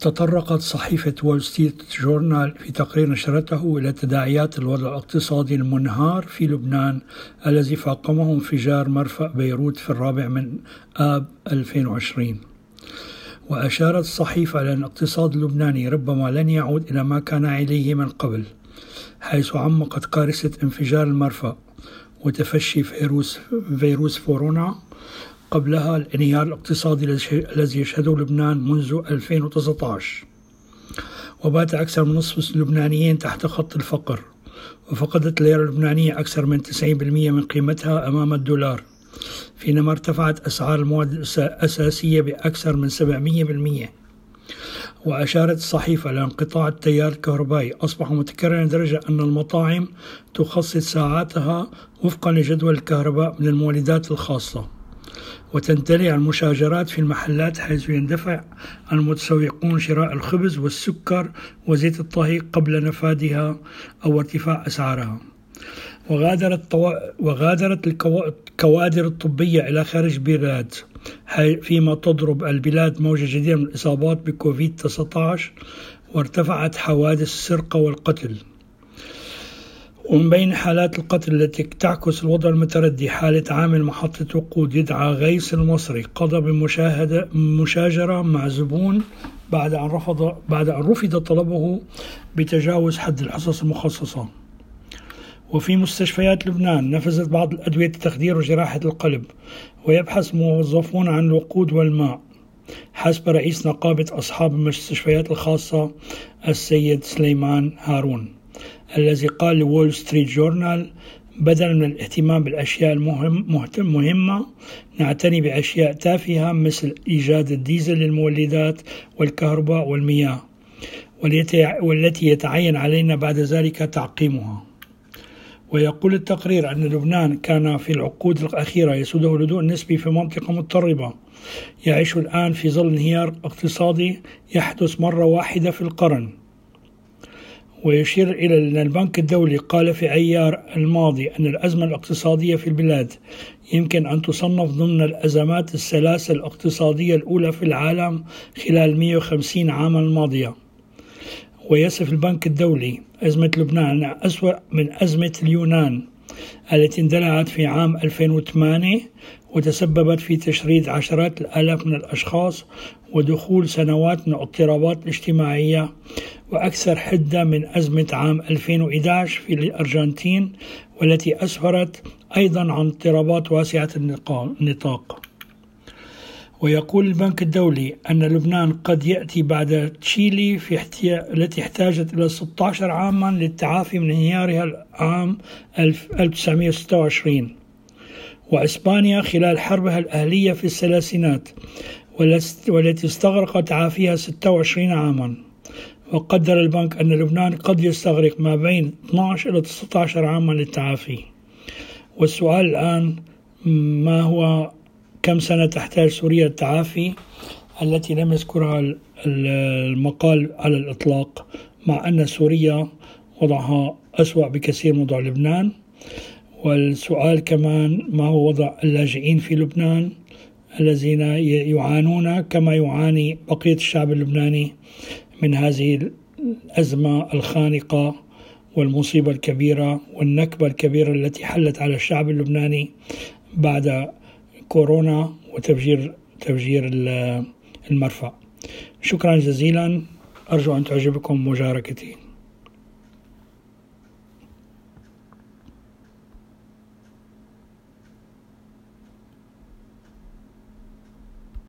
تطرقت صحيفة وول ستريت جورنال في تقرير نشرته إلى تداعيات الوضع الاقتصادي المنهار في لبنان الذي فاقمه انفجار مرفأ بيروت في الرابع من آب 2020 وأشارت الصحيفة إلى أن الاقتصاد اللبناني ربما لن يعود إلى ما كان عليه من قبل حيث عمقت كارثة انفجار المرفأ وتفشي فيروس فيروس كورونا قبلها الانهيار الاقتصادي الذي يشهده لبنان منذ 2019 وبات أكثر من نصف اللبنانيين تحت خط الفقر وفقدت الليرة اللبنانية أكثر من 90% من قيمتها أمام الدولار فيما ارتفعت أسعار المواد الأساسية بأكثر من 700% وأشارت الصحيفة إلى انقطاع التيار الكهربائي. أصبح متكررا لدرجة أن المطاعم تخصص ساعاتها وفقا لجدول الكهرباء من المولدات الخاصة. وتمتلئ المشاجرات في المحلات حيث يندفع المتسوقون شراء الخبز والسكر وزيت الطهي قبل نفادها أو ارتفاع أسعارها. وغادرت, طو... وغادرت الكوادر الطبية إلى خارج البلاد فيما تضرب البلاد موجة جديدة من الإصابات بكوفيد 19 وارتفعت حوادث السرقة والقتل. ومن بين حالات القتل التي تعكس الوضع المتردي حالة عامل محطة وقود يدعى غيث المصري قضى بمشاهدة مشاجرة مع زبون بعد أن رفض بعد أن رفض طلبه بتجاوز حد الحصص المخصصة. وفي مستشفيات لبنان نفذت بعض الأدوية لتخدير وجراحة القلب ويبحث موظفون عن الوقود والماء. حسب رئيس نقابة أصحاب المستشفيات الخاصة السيد سليمان هارون. الذي قال لوول ستريت جورنال بدلا من الاهتمام بالأشياء المهم مهمة نعتني بأشياء تافهة مثل إيجاد الديزل للمولدات والكهرباء والمياه والتي يتعين علينا بعد ذلك تعقيمها. ويقول التقرير أن لبنان كان في العقود الأخيرة يسوده الهدوء النسبي في منطقة مضطربة. يعيش الآن في ظل انهيار اقتصادي يحدث مرة واحدة في القرن. ويشير إلى أن البنك الدولي قال في أيار الماضي أن الأزمة الاقتصادية في البلاد يمكن أن تصنف ضمن الأزمات الثلاثة الاقتصادية الأولى في العالم خلال 150 عاما الماضية. ويصف البنك الدولي أزمة لبنان أسوأ من أزمة اليونان التي اندلعت في عام 2008 وتسببت في تشريد عشرات الآلاف من الأشخاص ودخول سنوات من الاضطرابات الاجتماعية وأكثر حدة من أزمة عام 2011 في الأرجنتين والتي أسفرت أيضا عن اضطرابات واسعة النطاق ويقول البنك الدولي أن لبنان قد يأتي بعد تشيلي في. التي احتاجت إلى 16 عاما للتعافي من انهيارها العام 1926 وإسبانيا خلال حربها الأهلية في الثلاثينات والتي استغرق تعافيها 26 عاما وقدر البنك أن لبنان قد يستغرق ما بين 12 إلى 19 عاما للتعافي. والسؤال الآن ما هو كم سنة تحتاج سوريا للتعافي التي لم يذكرها المقال على الإطلاق مع أن سوريا وضعها أسوأ بكثير من وضع لبنان؟ والسؤال كمان ما هو وضع اللاجئين في لبنان الذين يعانون كما يعاني بقية الشعب اللبناني؟ من هذه الأزمة الخانقة والمصيبة الكبيرة والنكبة الكبيرة التي حلت على الشعب اللبناني بعد كورونا وتفجير تفجير المرفأ. شكرا جزيلا. أرجو أن تعجبكم مشاركتي.